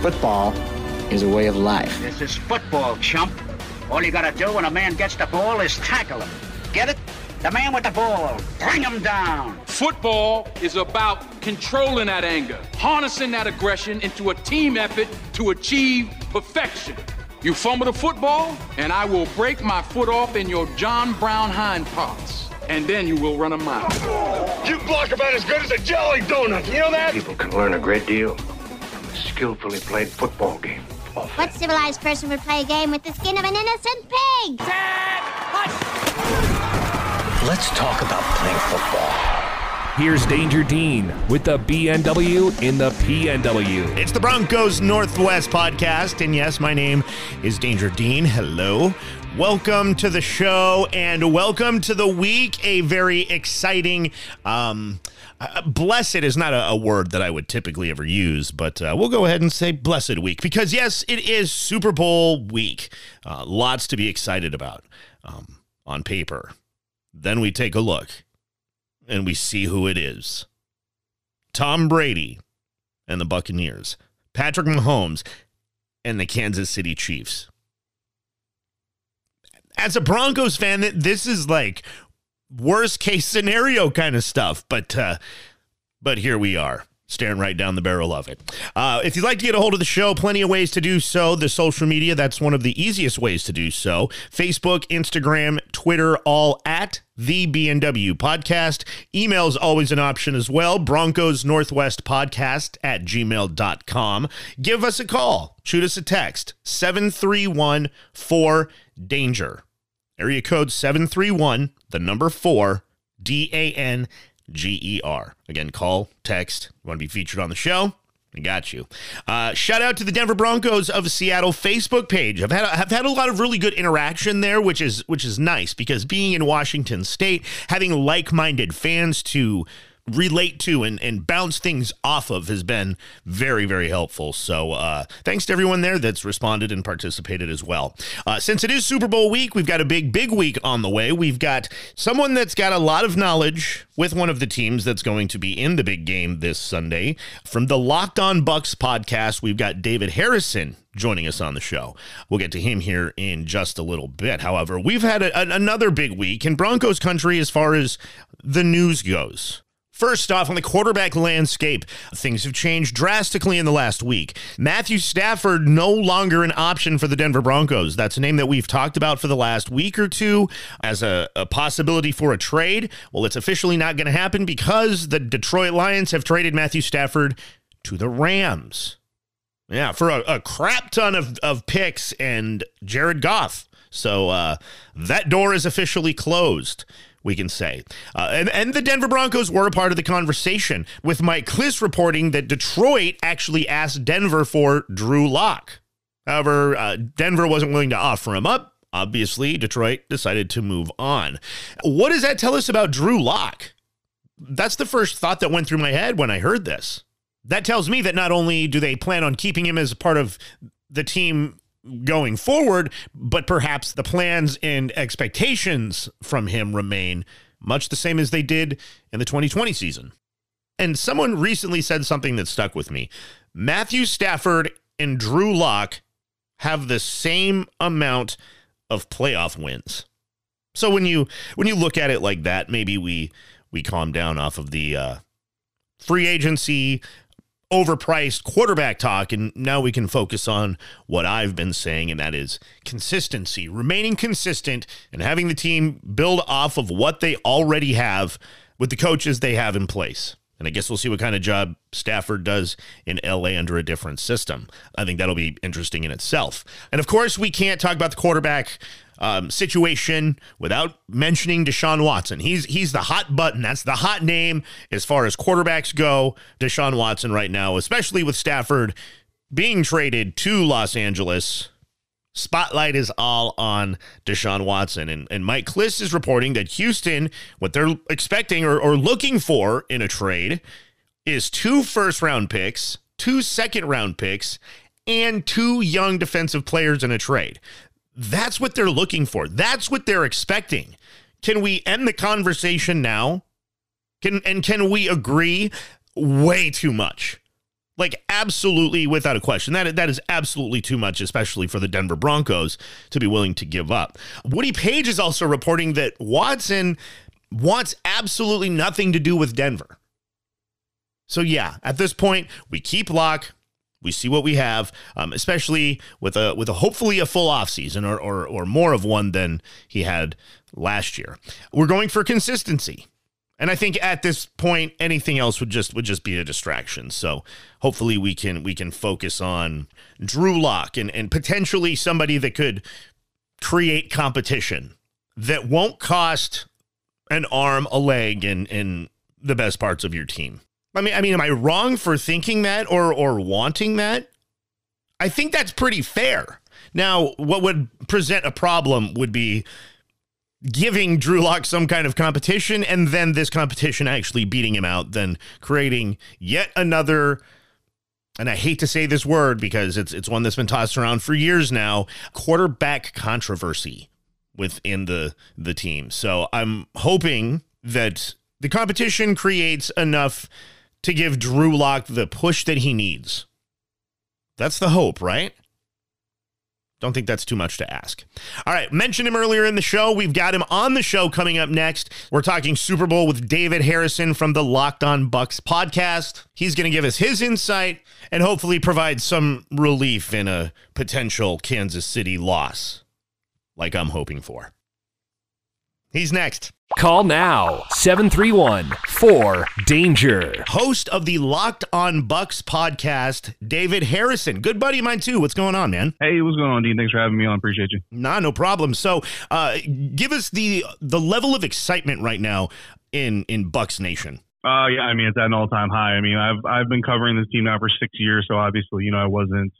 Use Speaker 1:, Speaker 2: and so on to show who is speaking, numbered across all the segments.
Speaker 1: Football is a way of life.
Speaker 2: This is football, chump. All you gotta do when a man gets the ball is tackle him. Get it? The man with the ball. Bring him down.
Speaker 3: Football is about controlling that anger, harnessing that aggression into a team effort to achieve perfection. You fumble the football, and I will break my foot off in your John Brown hind parts. And then you will run a mile.
Speaker 4: You block about as good as a jelly donut. You know that?
Speaker 5: People can learn a great deal from a skillfully played football game.
Speaker 6: What civilized person would play a game with the skin of an innocent pig?
Speaker 5: Let's talk about playing football.
Speaker 7: Here's Danger Dean with the BNW in the PNW.
Speaker 8: It's the Broncos Northwest podcast, and yes, my name is Danger Dean. Hello. Welcome to the show and welcome to the week. A very exciting, um, uh, blessed is not a, a, word that I would typically ever use, but uh, we'll go ahead and say blessed week because, yes, it is Super Bowl week. Uh, lots to be excited about um, on paper. Then we take a look and we see who it is Tom Brady and the Buccaneers, Patrick Mahomes and the Kansas City Chiefs. As a Broncos fan, this is like worst case scenario kind of stuff, but uh, but here we are staring right down the barrel of it. Uh, if you'd like to get a hold of the show, plenty of ways to do so. The social media, that's one of the easiest ways to do so. Facebook, Instagram, Twitter, all at the BNW podcast. Email is always an option as well. Broncos Northwest podcast at gmail.com. Give us a call. Shoot us a text 731 4 Danger. Area code 731, the number 4 D A N G E R. Again, call, text. You want to be featured on the show? I got you. Uh, shout out to the Denver Broncos of Seattle Facebook page. I've had I've had a lot of really good interaction there, which is which is nice because being in Washington State, having like minded fans to relate to and, and bounce things off of has been very, very helpful. So uh, thanks to everyone there that's responded and participated as well. Uh, since it is Super Bowl week, we've got a big, big week on the way. We've got someone that's got a lot of knowledge with one of the teams that's going to be in the big game this Sunday. From the Locked On Bucs podcast, we've got David Harrison joining us on the show. We'll get to him here in just a little bit. However, we've had a, a, another big week in Broncos country as far as the news goes. First off, on the quarterback landscape, things have changed drastically in the last week. Matthew Stafford no longer an option for the Denver Broncos. That's a name that we've talked about for the last week or two as a, a possibility for a trade. Well, it's officially not going to happen because the Detroit Lions have traded Matthew Stafford to the Rams. Yeah, for a, a crap ton of, of picks and Jared Goff. So uh, that door is officially closed we can say. Uh, and, and the Denver Broncos were a part of the conversation, with Mike Klis reporting that Detroit actually asked Denver for Drew Lock. However, uh, Denver wasn't willing to offer him up. Obviously, Detroit decided to move on. What does that tell us about Drew Lock? That's the first thought that went through my head when I heard this. That tells me that not only do they plan on keeping him as part of the team going forward, but perhaps the plans and expectations from him remain much the same as they did in the 2020 season. And someone recently said something that stuck with me. Matthew Stafford and Drew Lock have the same amount of playoff wins. So when you when you look at it like that, maybe we we calm down off of the uh, free agency overpriced quarterback talk. And now we can focus on what I've been saying, and that is consistency, remaining consistent and having the team build off of what they already have with the coaches they have in place. And I guess we'll see what kind of job Stafford does in LA under a different system. I think that'll be interesting in itself. And of course, we can't talk about the quarterback um, situation without mentioning Deshaun Watson. He's he's the hot button. That's the hot name as far as quarterbacks go. Deshaun Watson right now, especially with Stafford being traded to Los Angeles. Spotlight is all on Deshaun Watson. And, and Mike Klis is reporting that Houston, what they're expecting or, or looking for in a trade is two first round picks, two second round picks, and two young defensive players in a trade. That's what they're looking for. That's what they're expecting. Can we end the conversation now? Can and can we agree way too much? Like absolutely without a question. That that is absolutely too much, especially for the Denver Broncos to be willing to give up. Woody Paige is also reporting that Watson wants absolutely nothing to do with Denver. So yeah, at this point, we keep Lock. We see what we have, um, especially with a with a hopefully a full off season or, or or more of one than he had last year. We're going for consistency. And I think at this point, anything else would just would just be a distraction. So hopefully we can we can focus on Drew Lock and, and potentially somebody that could create competition that won't cost an arm, a leg, and and the best parts of your team. I mean, I mean, am I wrong for thinking that or or wanting that? I think that's pretty fair. Now, what would present a problem would be giving Drew Lock some kind of competition and then this competition actually beating him out, then creating yet another and I hate to say this word because it's it's one that's been tossed around for years now, quarterback controversy within the the team. So I'm hoping that the competition creates enough to give Drew Lock the push that he needs. That's the hope, right? Don't think that's too much to ask. All right, mentioned him earlier in the show. We've got him on the show coming up next. We're talking Super Bowl with David Harrison from the Locked On Bucs podcast. He's going to give us his insight and hopefully provide some relief in a potential Kansas City loss, like I'm hoping for. He's next.
Speaker 7: Call now 731 4 Danger.
Speaker 8: Host of the Locked On Bucs podcast, David Harrison. Good buddy of mine, too. What's going on, man?
Speaker 9: Hey, what's going on, Dean? Thanks for having me on. Appreciate you.
Speaker 8: Nah, no problem. So, uh, give us the the level of excitement right now in in Bucs Nation.
Speaker 9: Uh, yeah, I mean it's at an all time high. I mean I've I've been covering this team now for six years, so obviously you know I wasn't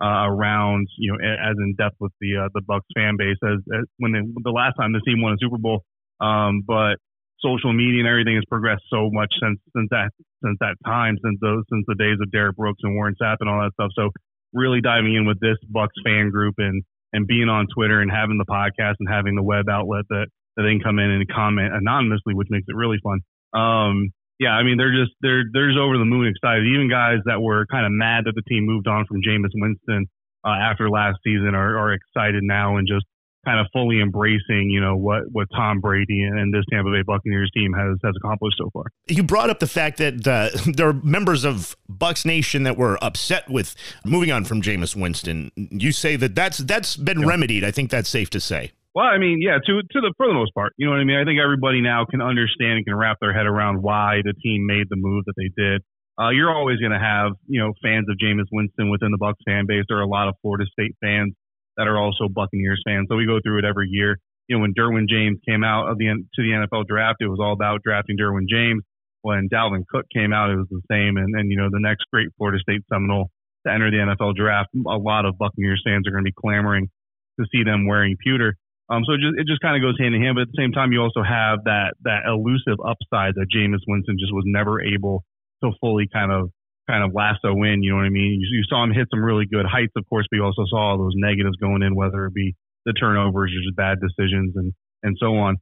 Speaker 9: uh, around you know as in depth with the uh, the Bucs fan base as, as when they, the last time the team won a Super Bowl. Um, but social media and everything has progressed so much since since that since that time, since those since the days of Derrick Brooks and Warren Sapp and all that stuff. So really diving in with this Bucs fan group and and being on Twitter and having the podcast and having the web outlet that that they can come in and comment anonymously, which makes it really fun. Um, yeah, I mean they're just they're they're just over the moon excited. Even guys that were kind of mad that the team moved on from Jameis Winston uh, after last season are, are excited now and just kind of fully embracing, you know, what what Tom Brady and this Tampa Bay Buccaneers team has has accomplished so far.
Speaker 8: You brought up the fact that uh, there are members of Bucs Nation that were upset with moving on from Jameis Winston. You say that that's that's been yeah. remedied. I think that's safe to say.
Speaker 9: Well, I mean, yeah, to to the for the most part, you know what I mean. I think everybody now can understand and can wrap their head around why the team made the move that they did. Uh, you're always going to have, you know, fans of Jameis Winston within the Bucs fan base. There are a lot of Florida State fans that are also Buccaneers fans. So we go through it every year. You know, when Derwin James came out of the to the NFL draft, it was all about drafting Derwin James. When Dalvin Cook came out, it was the same. And then, you know, the next great Florida State Seminole to enter the NFL draft, a lot of Buccaneers fans are going to be clamoring to see them wearing pewter. Um, so it just, it just kind of goes hand in hand. But at the same time, you also have that that elusive upside that Jameis Winston just was never able to fully kind of kind of lasso in. You know what I mean? You, you saw him hit some really good heights, of course, but you also saw all those negatives going in, whether it be the turnovers or just bad decisions and and so on.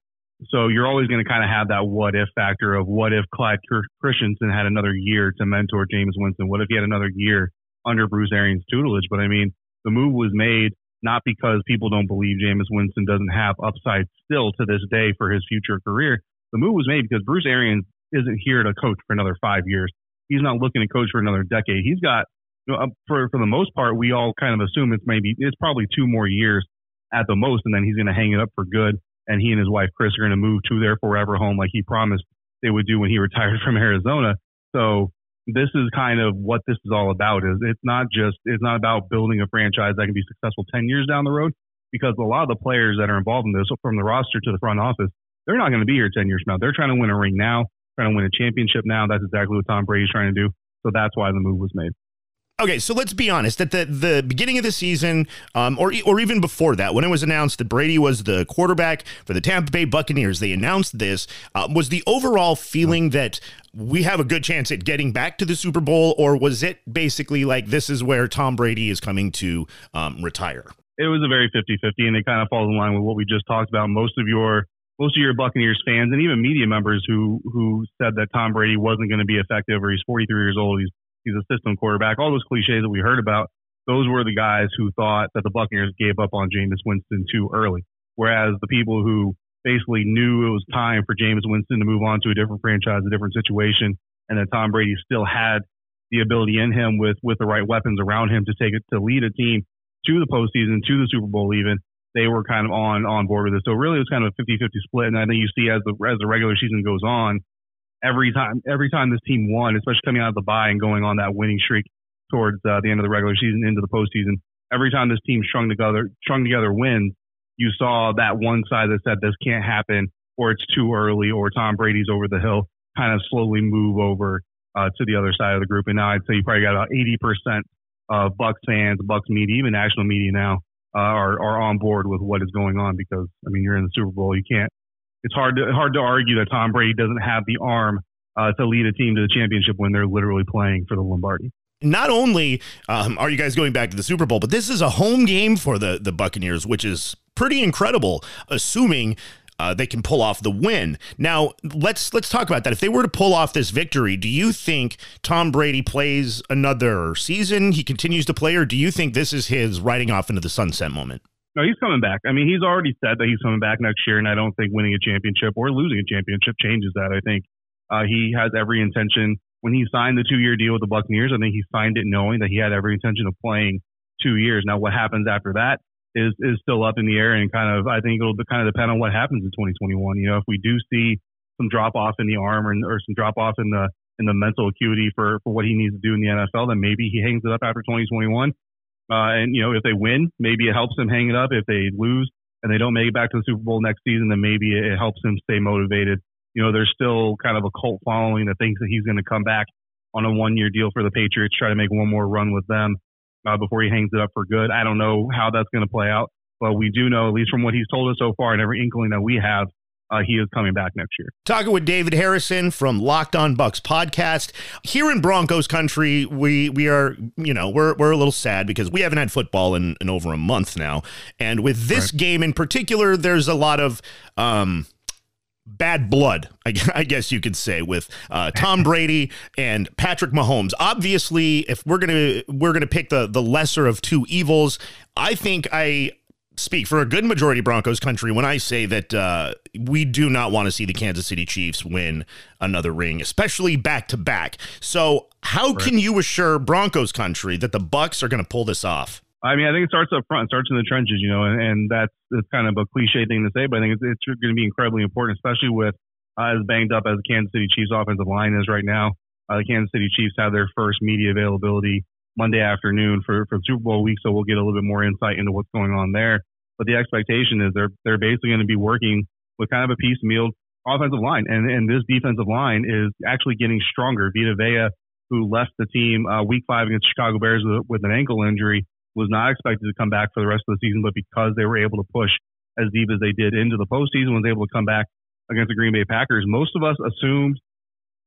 Speaker 9: So you're always going to kind of have that what if factor of what if Clyde Christensen had another year to mentor Jameis Winston? What if he had another year under Bruce Arians' tutelage? But I mean, the move was made not because people don't believe Jameis Winston doesn't have upside still to this day for his future career. The move was made because Bruce Arians isn't here to coach for another five years he's not looking to coach for another decade. He's got, you know, for for the most part, we all kind of assume it's maybe it's probably two more years at the most, and then he's going to hang it up for good. And he and his wife Chris are going to move to their forever home, like he promised they would do when he retired from Arizona. So this is kind of what this is all about. Is it's not just it's not about building a franchise that can be successful ten years down the road, because a lot of the players that are involved in this, from the roster to the front office, they're not going to be here ten years from now. They're trying to win a ring now trying to win a championship now. That's exactly what Tom Brady's trying to do. So that's why the move was made.
Speaker 8: Okay, so let's be honest. At the the beginning of the season, um, or or even before that, when it was announced that Brady was the quarterback for the Tampa Bay Buccaneers, they announced this. Uh, was the overall feeling that we have a good chance at getting back to the Super Bowl, or was it basically like this is where Tom Brady is coming to um, retire?
Speaker 9: It was a very 50-50, and it kind of falls in line with what we just talked about. Most of your most of your Buccaneers fans and even media members who who said that Tom Brady wasn't going to be effective or he's 43 years old, he's He's a system quarterback. All those cliches that we heard about, those were the guys who thought that the Buccaneers gave up on Jameis Winston too early. Whereas the people who basically knew it was time for Jameis Winston to move on to a different franchise, a different situation, and that Tom Brady still had the ability in him with with the right weapons around him to take it to lead a team to the postseason, to the Super Bowl even. They were kind of on on board with it. So really it was kind of a 50-50 split. And I think you see as the as the regular season goes on, every time every time this team won, especially coming out of the bye and going on that winning streak towards uh, the end of the regular season into the postseason, every time this team strung together strung together wins, you saw that one side that said this can't happen or it's too early or Tom Brady's over the hill kind of slowly move over uh, to the other side of the group. And now I'd say you probably got about 80% of Bucs fans, Bucs media, even national media now uh, are, are on board with what is going on because, I mean, you're in the Super Bowl. You can't, it's hard to, hard to argue that Tom Brady doesn't have the arm uh, to lead a team to the championship when they're literally playing for the Lombardi
Speaker 8: not only um, are you guys going back to the Super Bowl, but this is a home game for the the Buccaneers, which is pretty incredible, assuming uh, they can pull off the win. Now, let's let's talk about that. If they were to pull off this victory, do you think Tom Brady plays another season? He continues to play, or do you think this is his riding off into the sunset moment?
Speaker 9: No, he's coming back. I mean, he's already said that he's coming back next year, and I don't think winning a championship or losing a championship changes that. I think uh, he has every intention. When he signed the two-year deal with the Buccaneers, I think he signed it knowing that he had every intention of playing two years. Now, what happens after that is is still up in the air and kind of I think it'll kind of depend on what happens in 2021. You know, if we do see some drop off in the arm or, or some drop off in the in the mental acuity for for what he needs to do in the NFL, then maybe he hangs it up after 2021. Uh, and you know, if they win, maybe it helps him hang it up. If they lose and they don't make it back to the Super Bowl next season, then maybe it helps him stay motivated. You know, there's still kind of a cult following that thinks that he's going to come back on a one year deal for the Patriots, try to make one more run with them uh, before he hangs it up for good. I don't know how that's going to play out, but we do know, at least from what he's told us so far and every inkling that we have, uh, he is coming back next year.
Speaker 8: Talking with David Harrison from Locked On Bucs podcast. Here in Broncos country, we we are you know we're we're a little sad because we haven't had football in, in over a month now, and with this right. game in particular, there's a lot of um, bad blood, I guess you could say, with uh, Tom Brady and Patrick Mahomes. Obviously, if we're gonna we're gonna pick the the lesser of two evils, I think I speak for a good majority Broncos country when I say that uh, we do not want to see the Kansas City Chiefs win another ring, especially back to back. So, how right. can you assure Broncos country that the Bucs are going to pull this off?
Speaker 9: I mean, I think it starts up front, starts in the trenches, you know, and, and that's, that's kind of a cliche thing to say, but I think it's, it's going to be incredibly important, especially with uh, as banged up as the Kansas City Chiefs offensive line is right now. Uh, the Kansas City Chiefs have their first media availability Monday afternoon for, for Super Bowl week, so we'll get a little bit more insight into what's going on there. But the expectation is they're they're basically going to be working with kind of a piecemeal offensive line, and and this defensive line is actually getting stronger. Vita Vea, who left the team uh, week five against Chicago Bears with, with an ankle injury, was not expected to come back for the rest of the season, but because they were able to push as deep as they did into the postseason, was able to come back against the Green Bay Packers. Most of us assumed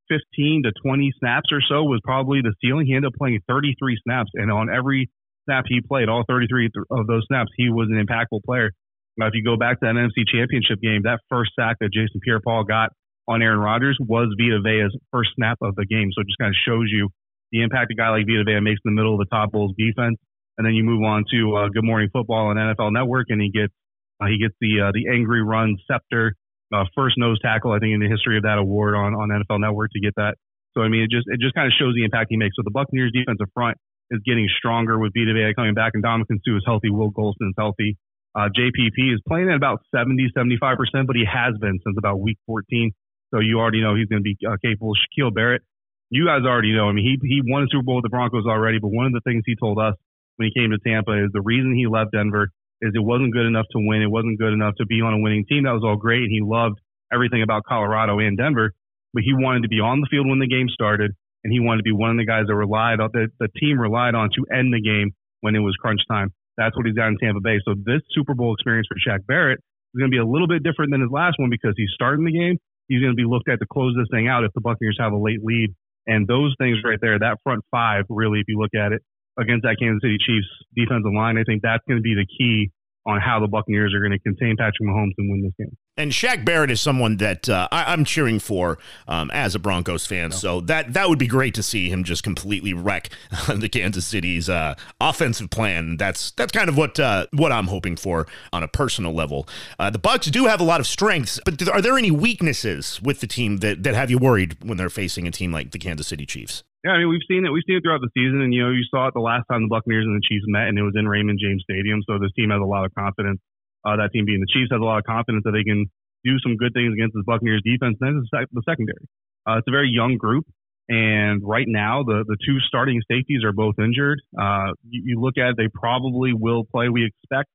Speaker 9: 15 to 20 snaps or so was probably the ceiling. He ended up playing 33 snaps, and on every snap he played, all 33 of those snaps, he was an impactful player. Now, if you go back to that NFC Championship game, that first sack that Jason Pierre-Paul got on Aaron Rodgers was Vita Vea's first snap of the game. So it just kind of shows you the impact a guy like Vita Vea makes in the middle of the Todd Bowles defense and then you move on to uh, Good Morning Football on NFL Network, and he gets uh, he gets the uh, the angry run scepter, uh, first nose tackle I think in the history of that award on on NFL Network to get that. So I mean, it just it just kind of shows the impact he makes. So the Buccaneers defensive front is getting stronger with Vita Vea coming back, and Ndamukong Suh is healthy. Will Gholston's healthy. Uh, JPP is playing at about 70, 75 percent, but he has been since about week 14. So you already know he's going to be uh, capable. Shaquille Barrett, you guys already know. I mean, he he won a Super Bowl with the Broncos already, but one of the things he told us when he came to Tampa is the reason he left Denver is it wasn't good enough to win. It wasn't good enough to be on a winning team. That was all great. And he loved everything about Colorado and Denver, but he wanted to be on the field when the game started. And he wanted to be one of the guys that relied on, that the team relied on to end the game when it was crunch time. That's what he's got in Tampa Bay. So this Super Bowl experience for Shaq Barrett is going to be a little bit different than his last one because he's starting the game. He's going to be looked at to close this thing out if the Buccaneers have a late lead. And those things right there, that front five, really, if you look at it, against that Kansas City Chiefs defensive line. I think that's going to be the key on how the Buccaneers are going to contain Patrick Mahomes and win this game.
Speaker 8: And Shaq Barrett is someone that uh, I, am cheering for um, as a Broncos fan. So that that would be great to see him just completely wreck the Kansas City's uh, offensive plan. That's that's kind of what uh, what I'm hoping for on a personal level. Uh, the Bucs do have a lot of strengths, but are there any weaknesses with the team that that have you worried when they're facing a team like the Kansas City Chiefs?
Speaker 9: Yeah, I mean we've seen it. We've seen it throughout the season, and you know you saw it the last time the Buccaneers and the Chiefs met, and it was in Raymond James Stadium. So this team has a lot of confidence. Uh, that team being the Chiefs has a lot of confidence that they can do some good things against the Buccaneers defense. And then the secondary. Uh, it's a very young group. And right now, the, the two starting safeties are both injured. Uh, you, you, look at it, they probably will play. We expect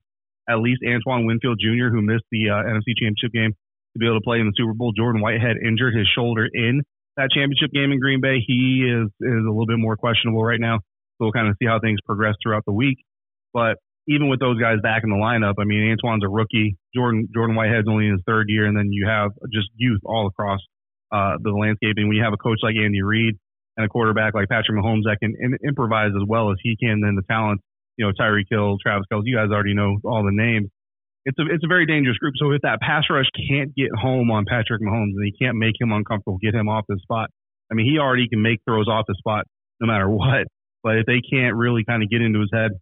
Speaker 9: at least Antoine Winfield Jr., who missed the uh, NFC Championship game, to be able to play in the Super Bowl. Jordan Whitehead injured his shoulder in that championship game in Green Bay. He is is a little bit more questionable right now. So we'll kind of see how things progress throughout the week. But even with those guys back in the lineup, I mean, Antoine's a rookie. Jordan Jordan Whitehead's only in his third year, and then you have just youth all across uh, the landscape. And when you have a coach like Andy Reid and a quarterback like Patrick Mahomes that can in, improvise as well as he can, then the talent, you know, Tyreek Hill, Travis Kelce, you guys already know all the names. It's a it's a very dangerous group. So if that pass rush can't get home on Patrick Mahomes and he can't make him uncomfortable, get him off his spot. I mean, he already can make throws off his spot no matter what. But if they can't really kind of get into his head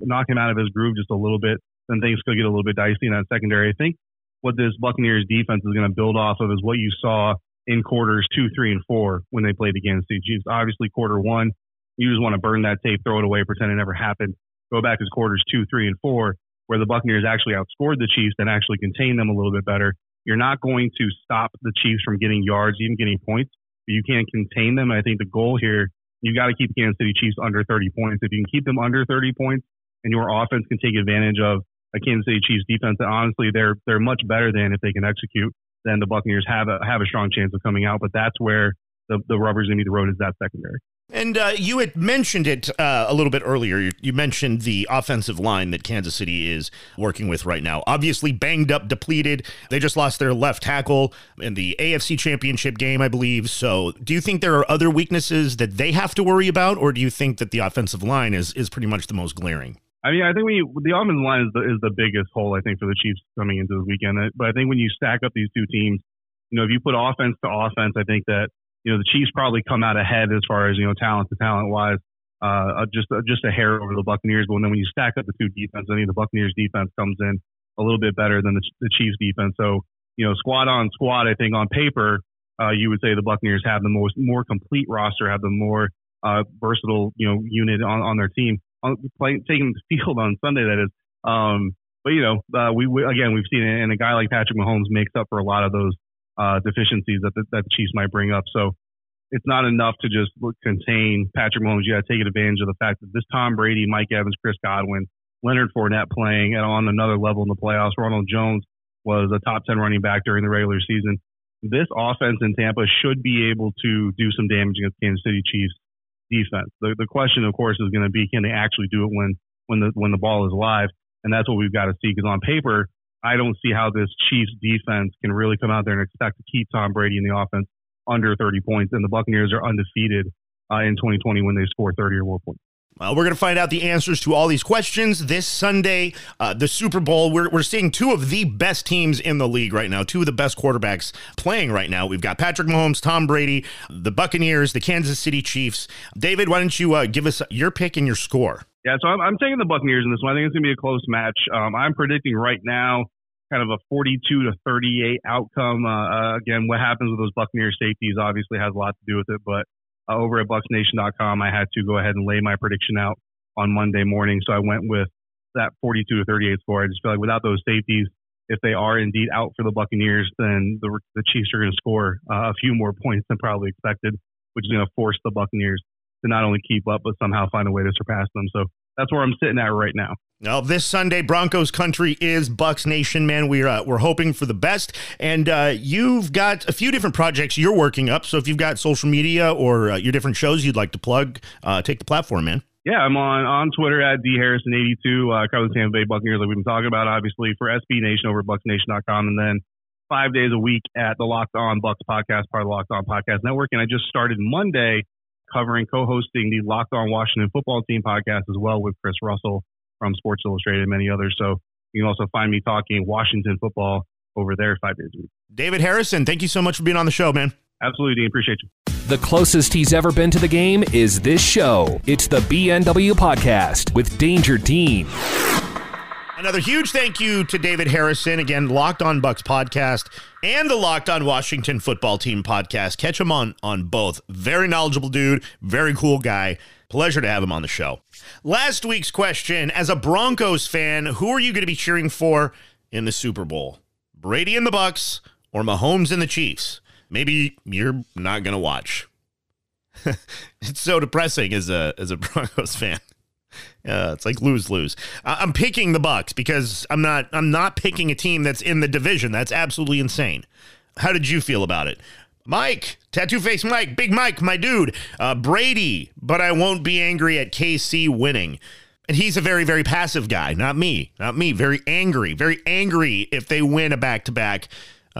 Speaker 9: knock him out of his groove just a little bit, then things could get a little bit dicey in that secondary. I think what this Buccaneers defense is going to build off of is what you saw in quarters two, three, and four when they played against the Chiefs. Obviously, quarter one, you just want to burn that tape, throw it away, pretend it never happened. Go back to quarters two, three, and four, where the Buccaneers actually outscored the Chiefs and actually contained them a little bit better. You're not going to stop the Chiefs from getting yards, even getting points, but you can't contain them. I think the goal here, you've got to keep Kansas City Chiefs under 30 points. If you can keep them under 30 points, and your offense can take advantage of a Kansas City Chiefs defense that honestly they're they're much better than if they can execute then the Buccaneers have a have a strong chance of coming out. But that's where the the rubber's gonna be the road is that secondary.
Speaker 8: And uh, you had mentioned it uh, a little bit earlier. You, you, mentioned the offensive line that Kansas City is working with right now. Obviously, banged up, depleted. They just lost their left tackle in the AFC Championship game, I believe. So, do you think there are other weaknesses that they have to worry about, or do you think that the offensive line is is pretty much the most glaring?
Speaker 9: I mean, I think you, the offensive line is the, is the biggest hole, I think, for the Chiefs coming into this weekend. But I think when you stack up these two teams, you know, if you put offense to offense, I think that, you know, the Chiefs probably come out ahead as far as, you know, talent to talent wise, uh, just, uh, just a hair over the Buccaneers. But then when you stack up the two defense, I think the Buccaneers defense comes in a little bit better than the, the Chiefs defense. So, you know, squad on squad, I think on paper, uh, you would say the Buccaneers have the most, more complete roster, have the more, uh, versatile, you know, unit on, on their team playing, taking the field on Sunday. That is. Um, but you know, uh, we, we, again we've seen it, and a guy like Patrick Mahomes makes up for a lot of those uh, deficiencies that the, that the Chiefs might bring up. So it's not enough to just contain Patrick Mahomes. You got to take advantage of the fact that this Tom Brady, Mike Evans, Chris Godwin, Leonard Fournette playing and on another level in the playoffs. Ronald Jones was a top 10 running back during the regular season. This offense in Tampa should be able to do some damage against Kansas City Chiefs defense. The the question, of course, is going to be can they actually do it when when the when the ball is live, and that's what we've got to see. Because on paper, I don't see how this Chiefs defense can really come out there and expect to keep Tom Brady in the offense under 30 points, and the Buccaneers are undefeated uh, in 2020 when they score 30 or more points.
Speaker 8: Well, we're going to find out the answers to all these questions this Sunday. Uh, the Super Bowl, we're, we're seeing two of the best teams in the league right now, two of the best quarterbacks playing right now. We've got Patrick Mahomes, Tom Brady, the Buccaneers, the Kansas City Chiefs. David, why don't you uh, give us your pick and your score?
Speaker 9: Yeah, so I'm, I'm, taking the Buccaneers in this one. I think it's going to be a close match. Um, I'm predicting right now kind of a 42 to 38 outcome. Uh, uh, again, what happens with those Buccaneers safeties obviously has a lot to do with it, but uh, over at BucsNation.com, I had to go ahead and lay my prediction out on Monday morning. So I went with that 42 to 38 score. I just feel like without those safeties, if they are indeed out for the Buccaneers, then the, the Chiefs are going to score uh, a few more points than probably expected, which is going to force the Buccaneers to not only keep up, but somehow find a way to surpass them. So that's where I'm sitting at right now.
Speaker 8: Now, this Sunday, Broncos country is Bucs Nation, man. We're uh, we're hoping for the best, and uh, you've got a few different projects you're working up. So if you've got social media or uh, your different shows you'd like to plug, uh, take the platform, man.
Speaker 9: Yeah, I'm on on Twitter at dharrison82. Uh, cover the Tampa Bay Buccaneers, like we've been talking about, obviously for SB Nation over at BucsNation.com, and then five days a week at the Locked On Bucs podcast, part of the Locked On Podcast Network. And I just started Monday covering co-hosting the Locked On Washington Football Team podcast as well with Chris Russell from Sports Illustrated and many others. So You can also find me talking Washington football over there five days a week.
Speaker 8: David Harrison, thank you so much for being on the show, man.
Speaker 9: Absolutely, Dean. Appreciate you.
Speaker 7: The closest he's ever been to the game is this show. It's the BNW Podcast with Danger Dean.
Speaker 8: Another huge thank you to David Harrison. Again, Locked On Bucs podcast and the Locked On Washington Football Team podcast. Catch him on on both. Very knowledgeable dude, very cool guy. Pleasure to have him on the show. Last week's question: As a Broncos fan, who are you going to be cheering for in the Super Bowl? Brady and the Bucs or Mahomes and the Chiefs? Maybe you're not going to watch. it's so depressing as a as a Broncos fan. Uh, it's like lose lose. I'm picking the Bucs because I'm not I'm not picking a team that's in the division. That's absolutely insane. How did you feel about it? Mike, tattoo face Mike, big Mike, my dude. Uh, Brady, but I won't be angry at KC winning. And he's a very, very passive guy, not me, not me. Very angry, very angry if they win a back to back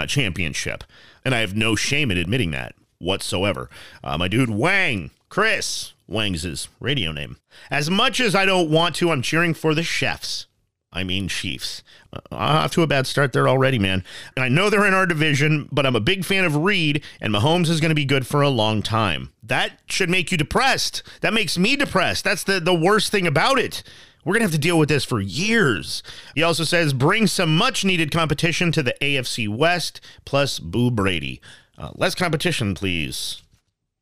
Speaker 8: championship. And I have no shame in admitting that whatsoever. Uh, my dude Wang, Chris, Wang's his radio name. As much as I don't want to, I'm cheering for the chefs. I mean, Chiefs. Uh, off to a bad start there already, man. And I know they're in our division, but I'm a big fan of Reid, and Mahomes is going to be good for a long time. That should make you depressed. That makes me depressed. That's the, the worst thing about it. We're going to have to deal with this for years. He also says, bring some much needed competition to the AFC West, plus Boo Brady. Uh, less competition, please.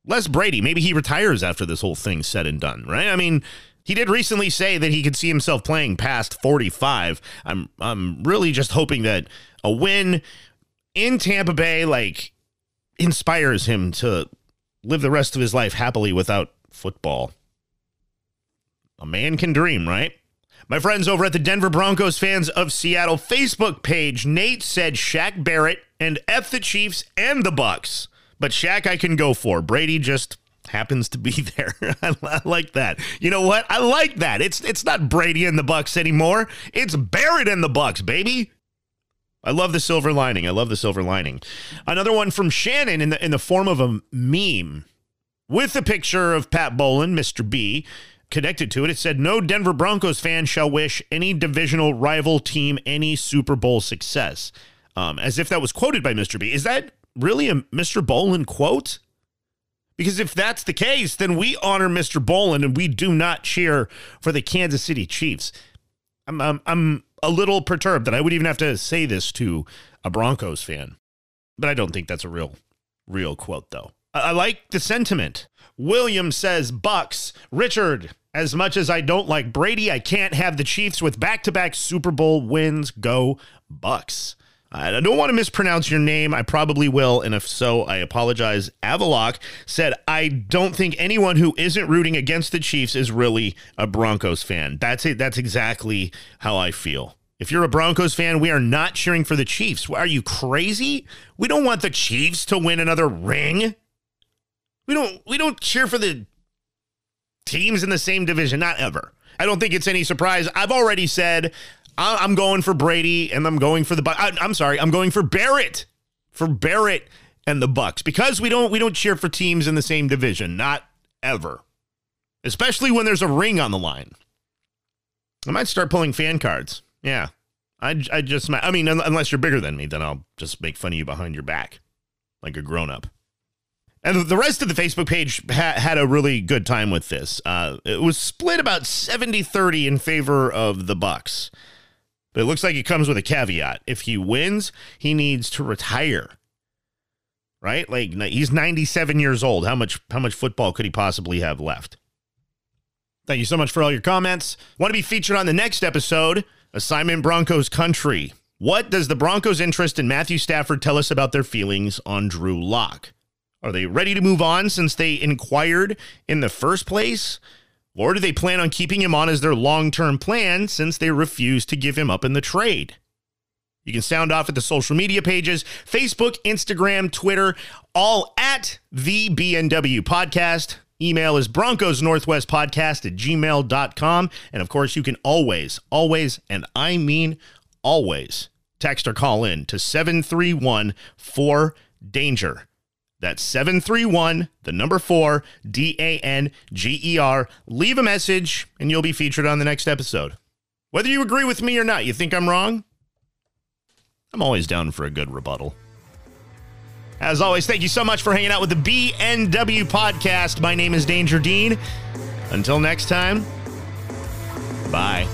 Speaker 8: Les Brady, maybe he retires after this whole thing's said and done, right? I mean, he did recently say that he could see himself playing past 45. I'm I'm really just hoping that a win in Tampa Bay like inspires him to live the rest of his life happily without football. A man can dream, right? My friends over at the Denver Broncos fans of Seattle Facebook page, Nate said Shaq Barrett and F the Chiefs and the Bucs. But Shaq I can go for. Brady just happens to be there. I, like that. You know what? I like that. It's it's not Brady and the Bucs anymore. It's Barrett and the Bucs, baby. I love the silver lining. I love the silver lining. Another one from Shannon in the in the form of a meme with a picture of Pat Bowlen, Mr. B, connected to it. It said, No Denver Broncos fan shall wish any divisional rival team any Super Bowl success. Um, as if that was quoted by Mr. B. Is that really a Mr. Bowlen quote? Because if that's the case, then we honor Mr. Bowlen and we do not cheer for the Kansas City Chiefs. I'm, I'm, I'm a little perturbed that I would even have to say this to a Broncos fan. But I don't think that's a real, real quote, though. I, I like the sentiment. William says, Bucs. Richard, as much as I don't like Brady, I can't have the Chiefs with back to back Super Bowl wins. Go Bucs. I don't want to mispronounce your name. I probably will. And if so, I apologize. Avalok said, I don't think anyone who isn't rooting against the Chiefs is really a Broncos fan. That's it. That's exactly how I feel. If you're a Broncos fan, we are not cheering for the Chiefs. Are you crazy? We don't want the Chiefs to win another ring. We don't we don't cheer for the teams in the same division, not ever. I don't think it's any surprise. I've already said I'm going for Brady and I'm going for the I'm sorry, I'm going for Barrett. For Barrett and the Bucs because we don't we don't cheer for teams in the same division, not ever. Especially when there's a ring on the line. I might start pulling fan cards. Yeah. I, I just I mean unless you're bigger than me, then I'll just make fun of you behind your back like a grown up. And the rest of the Facebook page ha- had a really good time with this. Uh, it was split about 70-30 in favor of the Bucs. But it looks like it comes with a caveat. If he wins, he needs to retire. Right? Like he's 97 years old. How much how much football could he possibly have left? Thank you so much for all your comments. Want to be featured on the next episode? Assignment Broncos Country. What does the Broncos' interest in Matthew Stafford tell us about their feelings on Drew Lock? Are they ready to move on since they inquired in the first place? Or do they plan on keeping him on as their long term plan since they refuse to give him up in the trade? You can sound off at the social media pages Facebook, Instagram, Twitter, all at the BNW podcast. Email is Broncos Northwest Podcast at gmail.com. And of course, you can always, always, and I mean always, text or call in to 731 4 Danger. That's 731, the number four, D A N G E R. Leave a message and you'll be featured on the next episode. Whether you agree with me or not, you think I'm wrong? I'm always down for a good rebuttal. As always, thank you so much for hanging out with the BNW podcast. My name is Danger Dean. Until next time, bye.